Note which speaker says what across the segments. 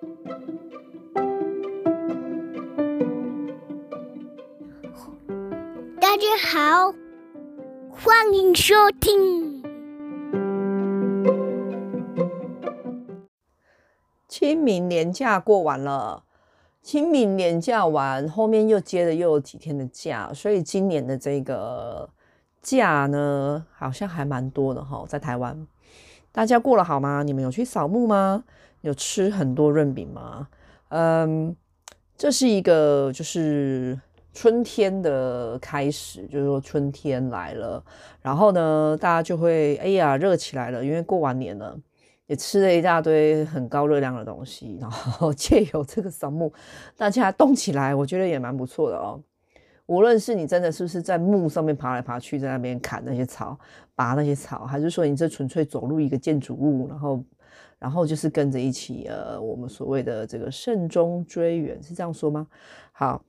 Speaker 1: 大家好，欢迎收听。
Speaker 2: 清明年假过完了，清明年假完，后面又接着又有几天的假，所以今年的这个假呢，好像还蛮多的哈，在台湾。大家过了好吗？你们有去扫墓吗？有吃很多润饼吗？嗯，这是一个就是。春天的开始，就是说春天来了，然后呢，大家就会哎呀热起来了，因为过完年了，也吃了一大堆很高热量的东西，然后 借由这个扫墓，大家动起来，我觉得也蛮不错的哦。无论是你真的是不是在墓上面爬来爬去，在那边砍那些草、拔那些草，还是说你这纯粹走入一个建筑物，然后然后就是跟着一起呃，我们所谓的这个慎终追远，是这样说吗？好。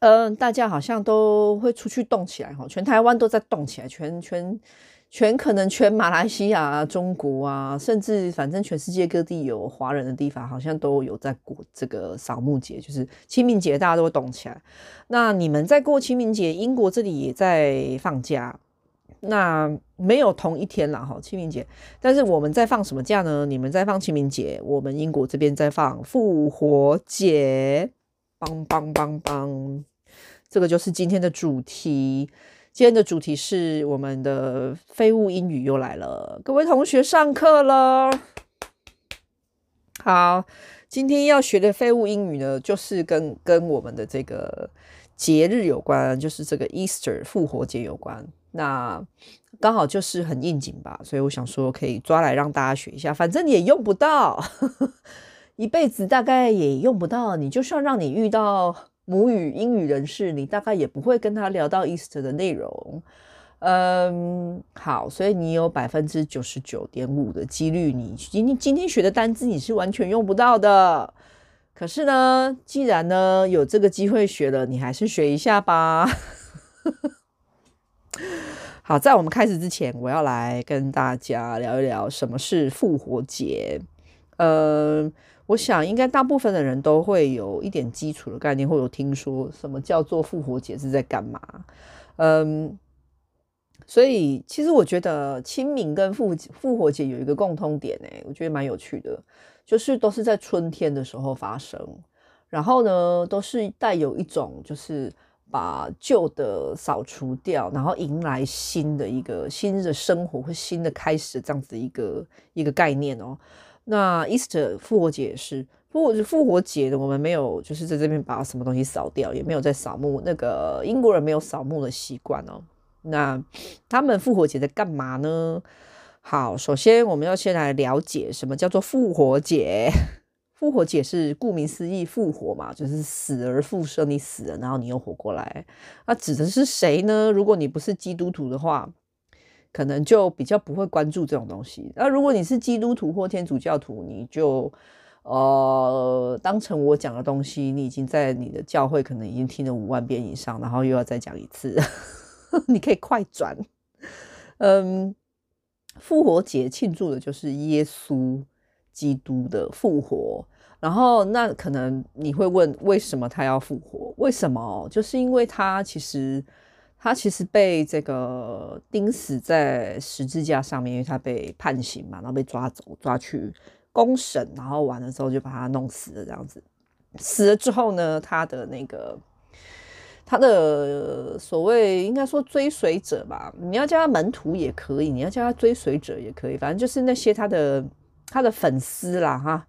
Speaker 2: 嗯，大家好像都会出去动起来哈，全台湾都在动起来，全全全可能全马来西亚、中国啊，甚至反正全世界各地有华人的地方，好像都有在过这个扫墓节，就是清明节，大家都会动起来。那你们在过清明节，英国这里也在放假，那没有同一天啦哈，清明节，但是我们在放什么假呢？你们在放清明节，我们英国这边在放复活节。邦邦邦邦，这个就是今天的主题。今天的主题是我们的废物英语又来了，各位同学上课了。好，今天要学的废物英语呢，就是跟跟我们的这个节日有关，就是这个 Easter 复活节有关。那刚好就是很应景吧，所以我想说可以抓来让大家学一下，反正你也用不到。一辈子大概也用不到，你就算让你遇到母语英语人士，你大概也不会跟他聊到 Easter 的内容。嗯，好，所以你有百分之九十九点五的几率，你今天今天学的单字你是完全用不到的。可是呢，既然呢有这个机会学了，你还是学一下吧。好，在我们开始之前，我要来跟大家聊一聊什么是复活节。嗯。我想，应该大部分的人都会有一点基础的概念，或有听说什么叫做复活节是在干嘛。嗯，所以其实我觉得清明跟复复活节有一个共通点，哎，我觉得蛮有趣的，就是都是在春天的时候发生，然后呢，都是带有一种就是把旧的扫除掉，然后迎来新的一个新的生活或新的开始这样子一个一个概念哦。那 Easter 复活节也是复活复活节的，我们没有就是在这边把什么东西扫掉，也没有在扫墓。那个英国人没有扫墓的习惯哦。那他们复活节在干嘛呢？好，首先我们要先来了解什么叫做复活节。复活节是顾名思义，复活嘛，就是死而复生，你死了，然后你又活过来。那指的是谁呢？如果你不是基督徒的话。可能就比较不会关注这种东西。那如果你是基督徒或天主教徒，你就呃当成我讲的东西，你已经在你的教会可能已经听了五万遍以上，然后又要再讲一次，你可以快转。嗯，复活节庆祝的就是耶稣基督的复活。然后那可能你会问，为什么他要复活？为什么？就是因为他其实。他其实被这个钉死在十字架上面，因为他被判刑嘛，然后被抓走，抓去公审，然后完了之后就把他弄死了，这样子。死了之后呢，他的那个他的所谓应该说追随者吧，你要叫他门徒也可以，你要叫他追随者也可以，反正就是那些他的他的粉丝啦，哈。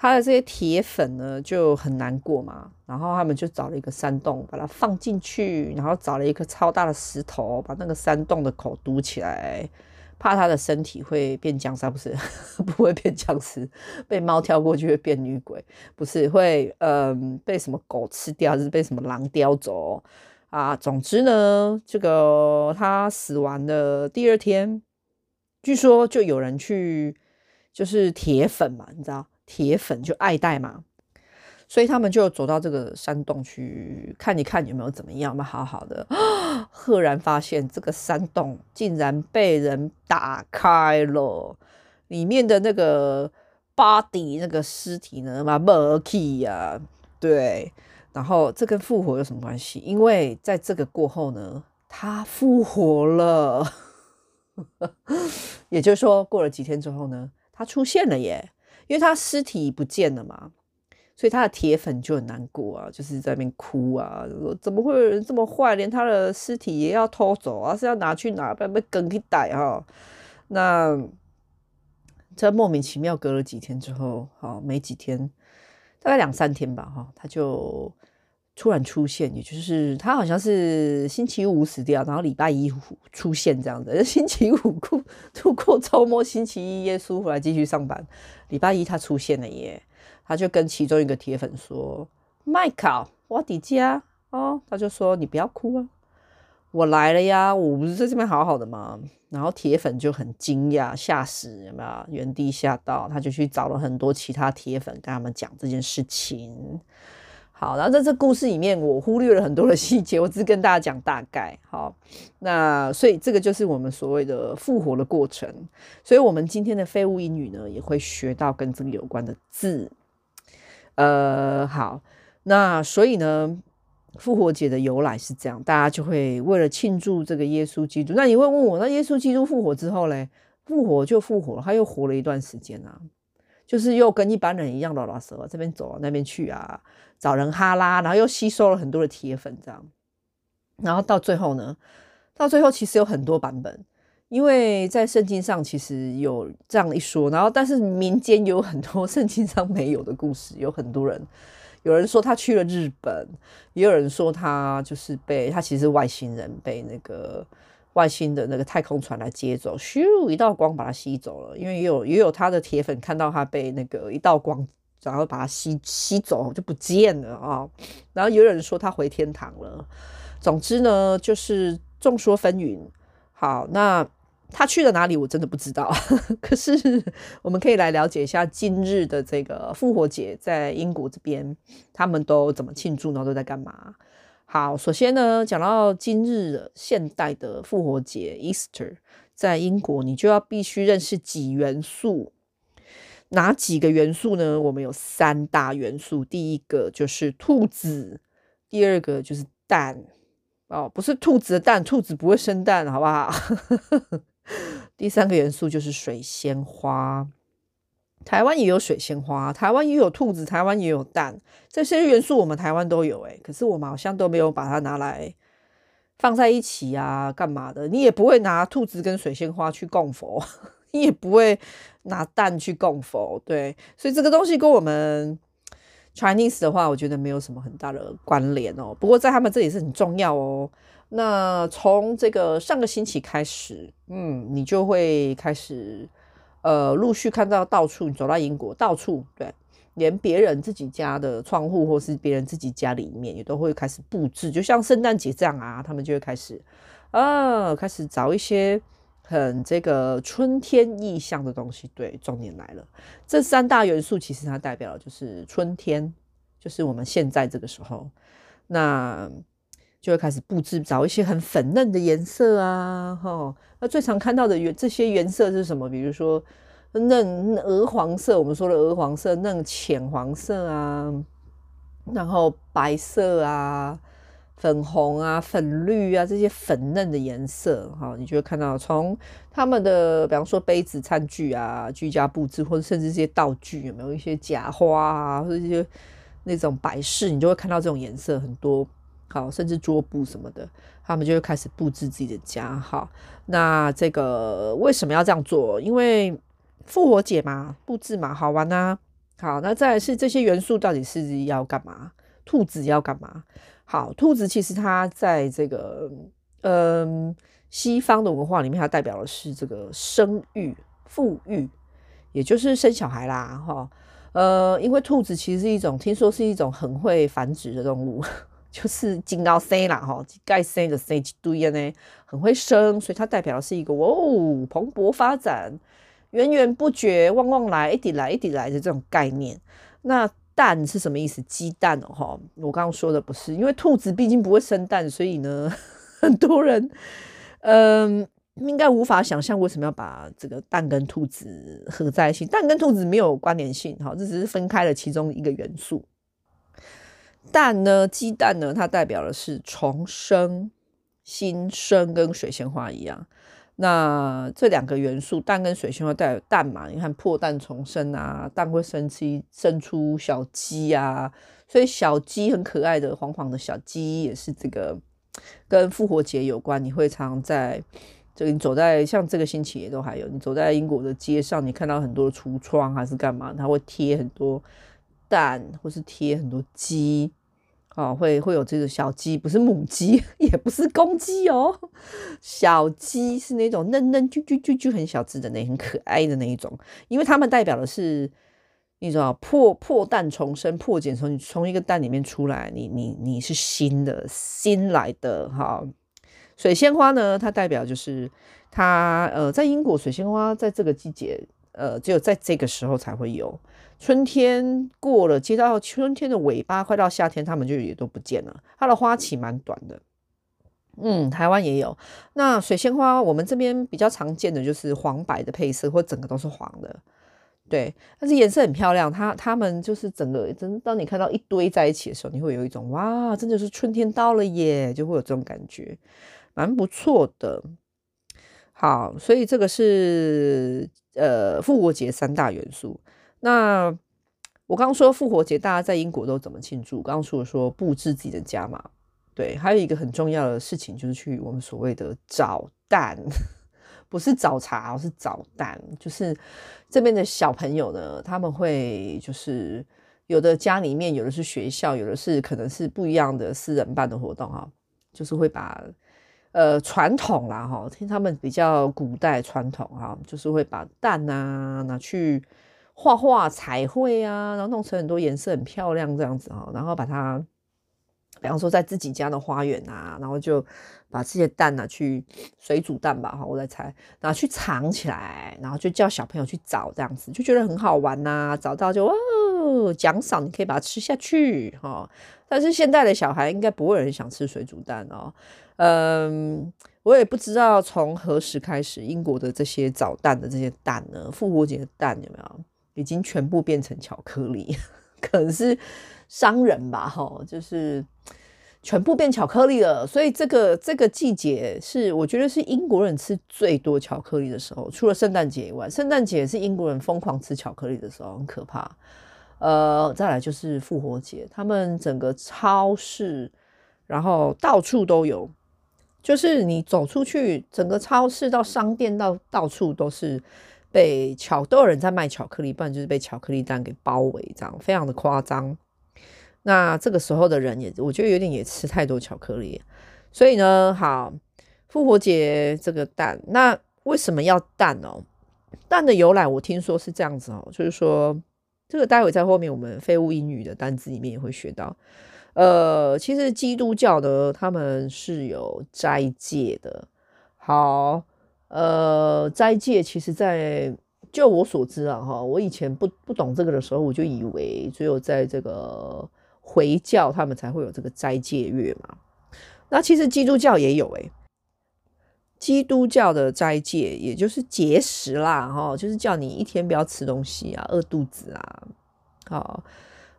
Speaker 2: 他的这些铁粉呢就很难过嘛，然后他们就找了一个山洞，把它放进去，然后找了一颗超大的石头，把那个山洞的口堵起来，怕他的身体会变僵尸，不是，不会变僵尸，被猫跳过去会变女鬼，不是会嗯被什么狗吃掉，还是被什么狼叼走啊？总之呢，这个他死完的第二天，据说就有人去，就是铁粉嘛，你知道。铁粉就爱戴嘛，所以他们就走到这个山洞去看一看有没有怎么样嘛，好好的，赫然发现这个山洞竟然被人打开了，里面的那个 body 那个尸体呢，嘛没去呀，对。然后这跟复活有什么关系？因为在这个过后呢，他复活了，也就是说，过了几天之后呢，他出现了耶，因为他尸体不见了嘛，所以他的铁粉就很难过啊，就是在那边哭啊，说怎么会有人这么坏，连他的尸体也要偷走啊？是要拿去哪？不然被梗给逮哈？那这莫名其妙隔了几天之后，好没几天，大概两三天吧，哈，他就。突然出现，也就是他好像是星期五死掉，然后礼拜一出现这样子。星期五过度过周末，星期一耶稣回来继续上班。礼拜一他出现了耶，他就跟其中一个铁粉说：“麦考，我的家哦。”他就说：“你不要哭啊，我来了呀，我不是在这边好好的吗？”然后铁粉就很惊讶，吓死有没有？原地吓到，他就去找了很多其他铁粉，跟他们讲这件事情。好，然后在这故事里面，我忽略了很多的细节，我只跟大家讲大概。好，那所以这个就是我们所谓的复活的过程。所以我们今天的废物英语呢，也会学到跟这个有关的字。呃，好，那所以呢，复活节的由来是这样，大家就会为了庆祝这个耶稣基督。那你会问我，那耶稣基督复活之后嘞？复活就复活了，他又活了一段时间啊。就是又跟一般人一样的老蛇，这边走，那边去啊，找人哈拉，然后又吸收了很多的铁粉，这样，然后到最后呢，到最后其实有很多版本，因为在圣经上其实有这样一说，然后但是民间有很多 圣经上没有的故事，有很多人，有人说他去了日本，也有人说他就是被他其实外星人被那个。外星的那个太空船来接走，咻，一道光把它吸走了。因为也有也有他的铁粉看到他被那个一道光，然后把它吸吸走就不见了啊、哦。然后有人说他回天堂了。总之呢，就是众说纷纭。好，那他去了哪里，我真的不知道。可是我们可以来了解一下今日的这个复活节，在英国这边他们都怎么庆祝呢？都在干嘛？好，首先呢，讲到今日的现代的复活节 （Easter） 在英国，你就要必须认识几元素。哪几个元素呢？我们有三大元素，第一个就是兔子，第二个就是蛋。哦，不是兔子的蛋，兔子不会生蛋，好不好？第三个元素就是水仙花。台湾也有水仙花，台湾也有兔子，台湾也有蛋，这些元素我们台湾都有诶，可是我们好像都没有把它拿来放在一起啊，干嘛的？你也不会拿兔子跟水仙花去供佛，你也不会拿蛋去供佛，对，所以这个东西跟我们 Chinese 的话，我觉得没有什么很大的关联哦。不过在他们这里是很重要哦。那从这个上个星期开始，嗯，你就会开始。呃，陆续看到到处，走到英国，到处对，连别人自己家的窗户或是别人自己家里面也都会开始布置，就像圣诞节这样啊，他们就会开始啊，开始找一些很这个春天意象的东西。对，重点来了，这三大元素其实它代表就是春天，就是我们现在这个时候，那就会开始布置，找一些很粉嫩的颜色啊，哈。那最常看到的原这些颜色是什么？比如说嫩鹅黄色，我们说的鹅黄色，嫩浅黄色啊，然后白色啊，粉红啊，粉绿啊，这些粉嫩的颜色，哈，你就会看到从他们的，比方说杯子、餐具啊，居家布置，或者甚至这些道具，有没有一些假花啊，或者一些那种摆饰，你就会看到这种颜色很多。好，甚至桌布什么的，他们就会开始布置自己的家。好，那这个为什么要这样做？因为复活节嘛，布置嘛，好玩啊。好，那再来是这些元素到底是要干嘛？兔子要干嘛？好，兔子其实它在这个嗯西方的文化里面，它代表的是这个生育、富裕，也就是生小孩啦。哈，呃，因为兔子其实是一种，听说是一种很会繁殖的动物。就是金到生啦，哈，盖生的生一堆呢，很会生，所以它代表的是一个哦蓬勃发展、源源不绝、旺旺来、一滴来一滴来的这种概念。那蛋是什么意思？鸡蛋哦，哈，我刚刚说的不是，因为兔子毕竟不会生蛋，所以呢，很多人嗯应该无法想象为什么要把这个蛋跟兔子合在一起。蛋跟兔子没有关联性，哈，这只是分开了其中一个元素。蛋呢，鸡蛋呢，它代表的是重生、新生，跟水仙花一样。那这两个元素，蛋跟水仙花代表蛋嘛？你看破蛋重生啊，蛋会生出生出小鸡啊，所以小鸡很可爱的黄黄的小鸡也是这个跟复活节有关。你会常在这个你走在像这个星期也都还有，你走在英国的街上，你看到很多橱窗还是干嘛，它会贴很多蛋，或是贴很多鸡。哦，会会有这个小鸡，不是母鸡，也不是公鸡哦，小鸡是那种嫩嫩、啾啾啾啾很小只的那，很可爱的那一种，因为它们代表的是，你知道破破蛋重生、破茧从从一个蛋里面出来，你你你是新的新来的哈。水仙花呢，它代表就是它呃，在英国水仙花在这个季节呃，只有在这个时候才会有。春天过了，接到春天的尾巴，快到夏天，它们就也都不见了。它的花期蛮短的。嗯，台湾也有。那水仙花，我们这边比较常见的就是黄白的配色，或整个都是黄的。对，但是颜色很漂亮。它它们就是整个，真当你看到一堆在一起的时候，你会有一种哇，真的是春天到了耶，就会有这种感觉，蛮不错的。好，所以这个是呃复活节三大元素。那我刚刚说复活节，大家在英国都怎么庆祝？刚刚说说布置自己的家嘛，对，还有一个很重要的事情就是去我们所谓的找蛋，不是找茬，是找蛋。就是这边的小朋友呢，他们会就是有的家里面，有的是学校，有的是可能是不一样的私人办的活动哈，就是会把呃传统啦哈，听他们比较古代传统哈，就是会把蛋啊拿去。画画彩绘啊，然后弄成很多颜色，很漂亮这样子哈，然后把它，比方说在自己家的花园啊，然后就把这些蛋拿去水煮蛋吧哈，我在猜，拿去藏起来，然后就叫小朋友去找这样子，就觉得很好玩呐、啊，找到就哦奖赏，你可以把它吃下去哈。但是现在的小孩应该不会有人想吃水煮蛋哦，嗯，我也不知道从何时开始，英国的这些找蛋的这些蛋呢，复活节的蛋有没有？已经全部变成巧克力，可能是商人吧，哈，就是全部变巧克力了。所以这个这个季节是我觉得是英国人吃最多巧克力的时候，除了圣诞节以外，圣诞节是英国人疯狂吃巧克力的时候，很可怕。呃，再来就是复活节，他们整个超市，然后到处都有，就是你走出去，整个超市到商店到到处都是。被巧都有人在卖巧克力，不然就是被巧克力蛋给包围，这样非常的夸张。那这个时候的人也，我觉得有点也吃太多巧克力，所以呢，好，复活节这个蛋，那为什么要蛋哦？蛋的由来我听说是这样子哦，就是说这个待会在后面我们废物英语的单字里面也会学到。呃，其实基督教呢，他们是有斋戒的。好。呃，斋戒其实，在就我所知啊，哈，我以前不不懂这个的时候，我就以为只有在这个回教他们才会有这个斋戒月嘛。那其实基督教也有诶、基督教的斋戒也就是节食啦，哈，就是叫你一天不要吃东西啊，饿肚子啊。好，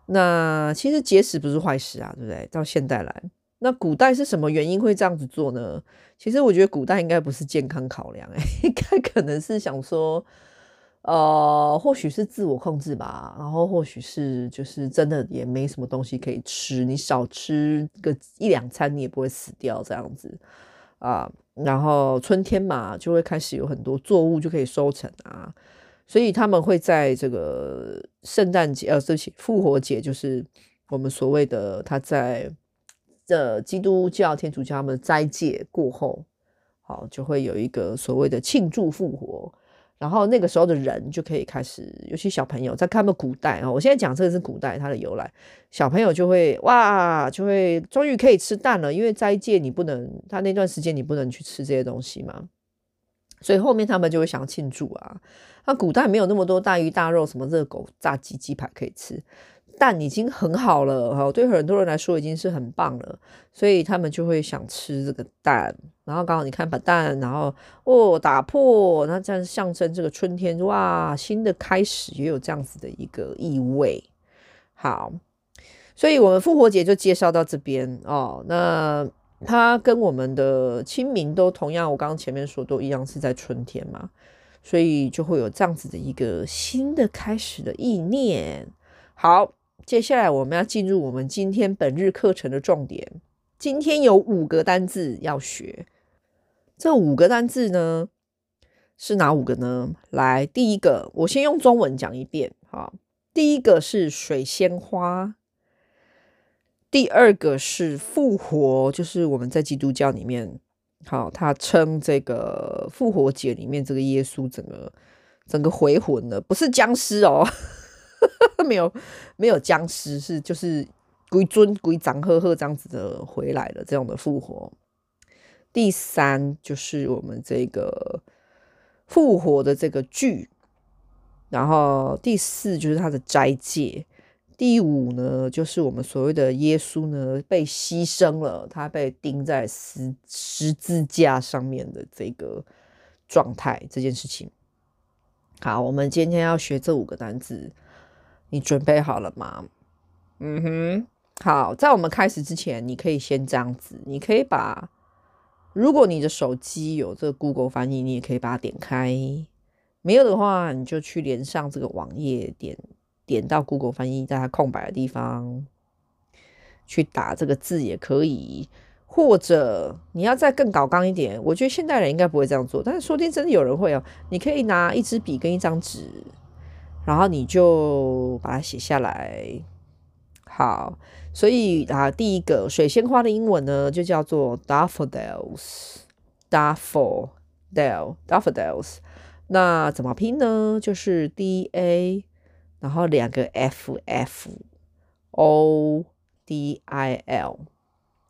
Speaker 2: 那其实节食不是坏事啊，对不对？到现代来。那古代是什么原因会这样子做呢？其实我觉得古代应该不是健康考量，欸，应该可能是想说，呃，或许是自我控制吧，然后或许是就是真的也没什么东西可以吃，你少吃个一两餐你也不会死掉这样子啊。然后春天嘛，就会开始有很多作物就可以收成啊，所以他们会在这个圣诞节，呃，对不起，复活节，就是我们所谓的他在。的基督教、天主教他们斋戒过后，好，就会有一个所谓的庆祝复活，然后那个时候的人就可以开始，尤其小朋友在看他们古代啊，我现在讲这个是古代它的由来，小朋友就会哇，就会终于可以吃蛋了，因为斋戒你不能，他那段时间你不能去吃这些东西嘛，所以后面他们就会想要庆祝啊。那古代没有那么多大鱼大肉，什么热狗、炸鸡、鸡排可以吃。蛋已经很好了哈，对很多人来说已经是很棒了，所以他们就会想吃这个蛋。然后刚好你看把蛋，然后哦打破，那这样象征这个春天哇，新的开始也有这样子的一个意味。好，所以我们复活节就介绍到这边哦。那它跟我们的清明都同样，我刚刚前面说都一样是在春天嘛。所以就会有这样子的一个新的开始的意念。好，接下来我们要进入我们今天本日课程的重点。今天有五个单字要学，这五个单字呢是哪五个呢？来，第一个我先用中文讲一遍。哈，第一个是水仙花，第二个是复活，就是我们在基督教里面。好，他称这个复活节里面这个耶稣整个整个回魂了，不是僵尸哦，没有没有僵尸，是就是归尊归长赫赫这样子的回来了，这样的复活。第三就是我们这个复活的这个剧，然后第四就是他的斋戒。第五呢，就是我们所谓的耶稣呢被牺牲了，他被钉在十十字架上面的这个状态，这件事情。好，我们今天要学这五个单字，你准备好了吗？嗯哼，好，在我们开始之前，你可以先这样子，你可以把，如果你的手机有这个 Google 翻译，你也可以把它点开；没有的话，你就去连上这个网页点。点到 Google 翻译，在它空白的地方去打这个字也可以，或者你要再更搞刚一点，我觉得现代人应该不会这样做，但是说不定真的有人会哦。你可以拿一支笔跟一张纸，然后你就把它写下来。好，所以啊，第一个水仙花的英文呢就叫做 daffodils，daffodil，daffodils。那怎么拼呢？就是 D A。然后两个 F F O D I L，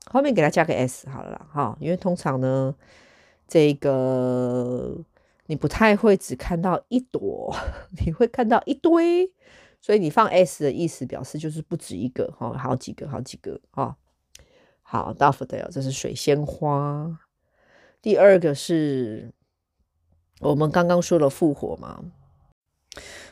Speaker 2: 后面给它加个 S 好了啦，哈，因为通常呢，这个你不太会只看到一朵，你会看到一堆，所以你放 S 的意思表示就是不止一个，哈，好几个，好几个，哈，好，Daffodil 这是水仙花，第二个是我们刚刚说了复活嘛。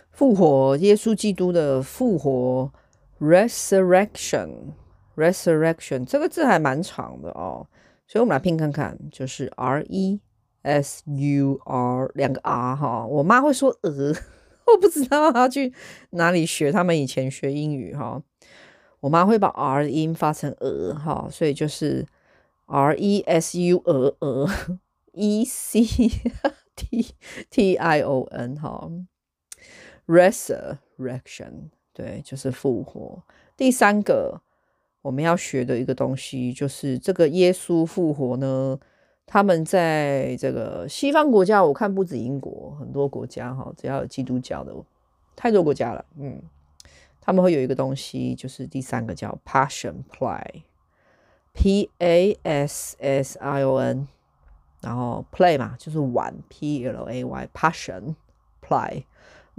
Speaker 2: 复活，耶稣基督的复活，resurrection，resurrection 这个字还蛮长的哦，所以我们来拼看看，就是 R E S U R 两个 R 哈，我妈会说鹅，我不知道她去哪里学，他们以前学英语哈，我妈会把 R 音发成鹅哈，所以就是 R E S U 鹅鹅 E C T T I O N 哈。Resurrection，对，就是复活。第三个我们要学的一个东西，就是这个耶稣复活呢。他们在这个西方国家，我看不止英国，很多国家哈，只要有基督教的，太多国家了。嗯，他们会有一个东西，就是第三个叫 Passion Play，P A S S I O N，然后 Play 嘛，就是玩，P L A Y，Passion Play。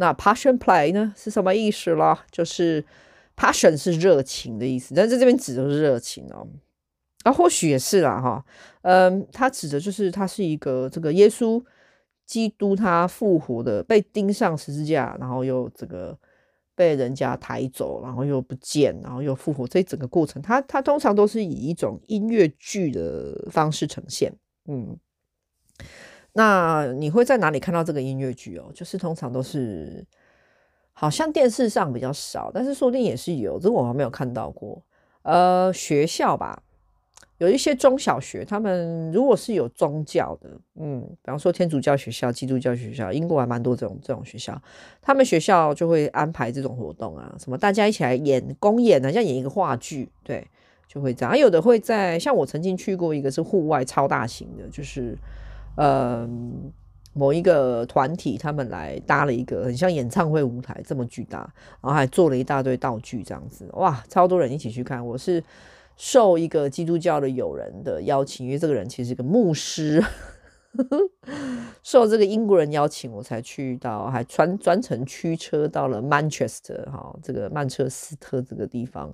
Speaker 2: 那 passion play 呢是什么意思啦？就是 passion 是热情的意思，但是这边指的是热情哦。啊，或许也是啦，哈，嗯，他指的就是他是一个这个耶稣基督他复活的，被钉上十字架，然后又这个被人家抬走，然后又不见，然后又复活，这整个过程，他他通常都是以一种音乐剧的方式呈现，嗯。那你会在哪里看到这个音乐剧哦？就是通常都是，好像电视上比较少，但是说不定也是有，这个我还没有看到过。呃，学校吧，有一些中小学，他们如果是有宗教的，嗯，比方说天主教学校、基督教学校，英国还蛮多这种这种学校，他们学校就会安排这种活动啊，什么大家一起来演公演啊，像演一个话剧，对，就会这样。有的会在，像我曾经去过一个是户外超大型的，就是。嗯，某一个团体他们来搭了一个很像演唱会舞台这么巨大，然后还做了一大堆道具这样子，哇，超多人一起去看。我是受一个基督教的友人的邀请，因为这个人其实是个牧师，受这个英国人邀请，我才去到，还专专程驱车到了 Manchester 哈，这个曼彻斯特这个地方，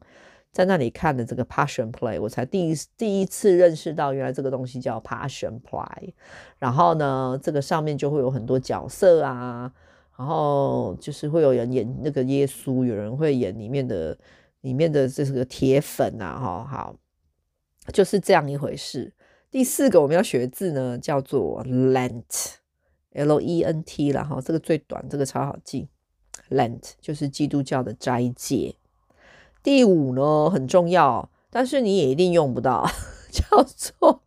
Speaker 2: 在那里看的这个 Passion Play，我才第一第一次认识到原来这个东西叫 Passion Play。然后呢，这个上面就会有很多角色啊，然后就是会有人演那个耶稣，有人会演里面的里面的这个铁粉啊，哈，好，就是这样一回事。第四个我们要学的字呢，叫做 Lent，L-E-N-T，然后这个最短，这个超好记，Lent 就是基督教的斋戒。第五呢很重要，但是你也一定用不到，叫做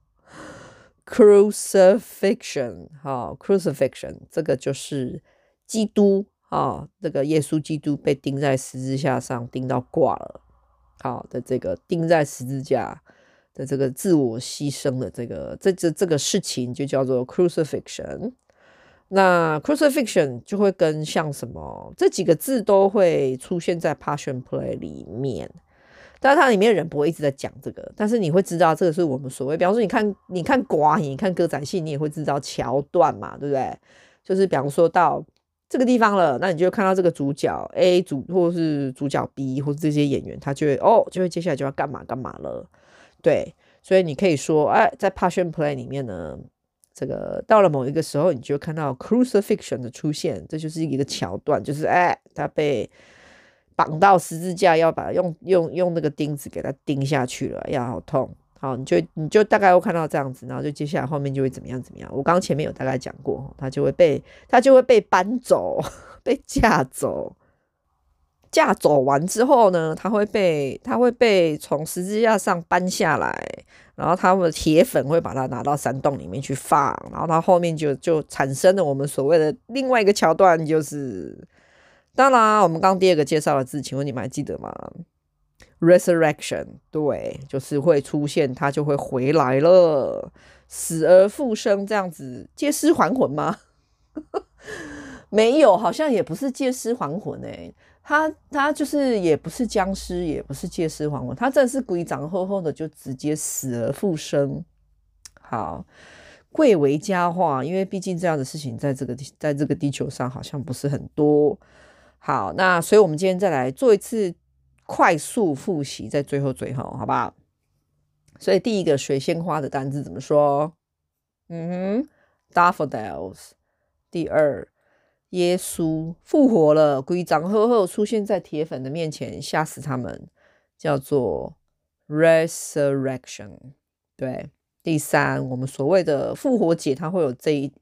Speaker 2: Crucifixion，哈，Crucifixion 这个就是基督啊，这个耶稣基督被钉在十字架上，钉到挂了，好的这个钉在十字架。的这个自我牺牲的这个这这这个事情就叫做 crucifixion。那 crucifixion 就会跟像什么这几个字都会出现在 Passion Play 里面，但是它里面人不会一直在讲这个，但是你会知道这个是我们所谓，比方说你看你看寡你看歌仔戏，你也会知道桥段嘛，对不对？就是比方说到这个地方了，那你就看到这个主角 A 主或是主角 B 或者这些演员，他就会哦，就会接下来就要干嘛干嘛了。对，所以你可以说，哎，在 Passion Play 里面呢，这个到了某一个时候，你就看到 Crucifixion 的出现，这就是一个桥段，就是哎，他被绑到十字架，要把用用用那个钉子给他钉下去了，呀，好痛，好，你就你就大概会看到这样子，然后就接下来后面就会怎么样怎么样。我刚刚前面有大概讲过，他就会被他就会被搬走，被架走。架走完之后呢，他会被他会被从十字架上搬下来，然后他们的铁粉会把它拿到山洞里面去放，然后他后面就就产生了我们所谓的另外一个桥段，就是当然我们刚第二个介绍的字，请问你们还记得吗？Resurrection，对，就是会出现，他就会回来了，死而复生这样子，借尸还魂吗？没有，好像也不是借尸还魂诶、欸。他他就是也不是僵尸，也不是借尸还魂，他真的是规章厚厚的就直接死而复生。好，贵为佳话，因为毕竟这样的事情在这个在这个地球上好像不是很多。好，那所以我们今天再来做一次快速复习，在最后最后，好不好？所以第一个水仙花的单字怎么说？嗯哼，daffodils。第二。耶稣复活了，规章厚厚出现在铁粉的面前，吓死他们，叫做 resurrection。对，第三，我们所谓的复活节，它会有这一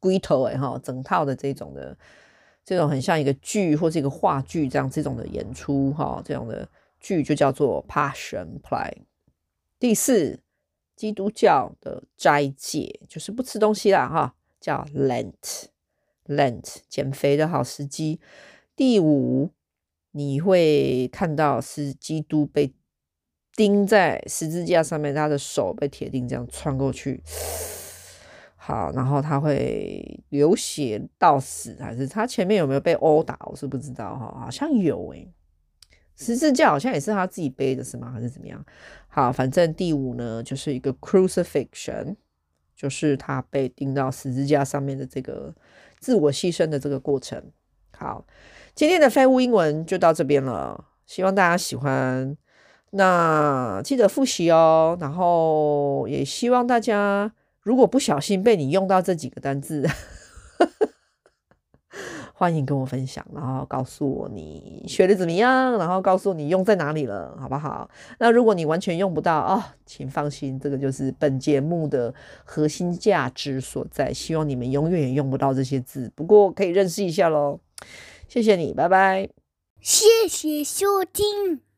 Speaker 2: 龟头哎哈，整套的这种的，这种很像一个剧或是一个话剧这样这种的演出哈，这样的剧就叫做 Passion Play。第四，基督教的斋戒就是不吃东西啦哈，叫 Lent。Lent 减肥的好时机。第五，你会看到是基督被钉在十字架上面，他的手被铁钉这样穿过去。好，然后他会流血到死，还是他前面有没有被殴打？我是不知道哈，好像有诶、十字架好像也是他自己背的，是吗？还是怎么样？好，反正第五呢，就是一个 crucifixion，就是他被钉到十字架上面的这个。自我牺牲的这个过程。好，今天的废物英文就到这边了，希望大家喜欢。那记得复习哦，然后也希望大家如果不小心被你用到这几个单字。欢迎跟我分享，然后告诉我你学的怎么样，然后告诉你用在哪里了，好不好？那如果你完全用不到哦，请放心，这个就是本节目的核心价值所在。希望你们永远也用不到这些字，不过可以认识一下喽。谢谢你，拜拜。
Speaker 1: 谢谢收听。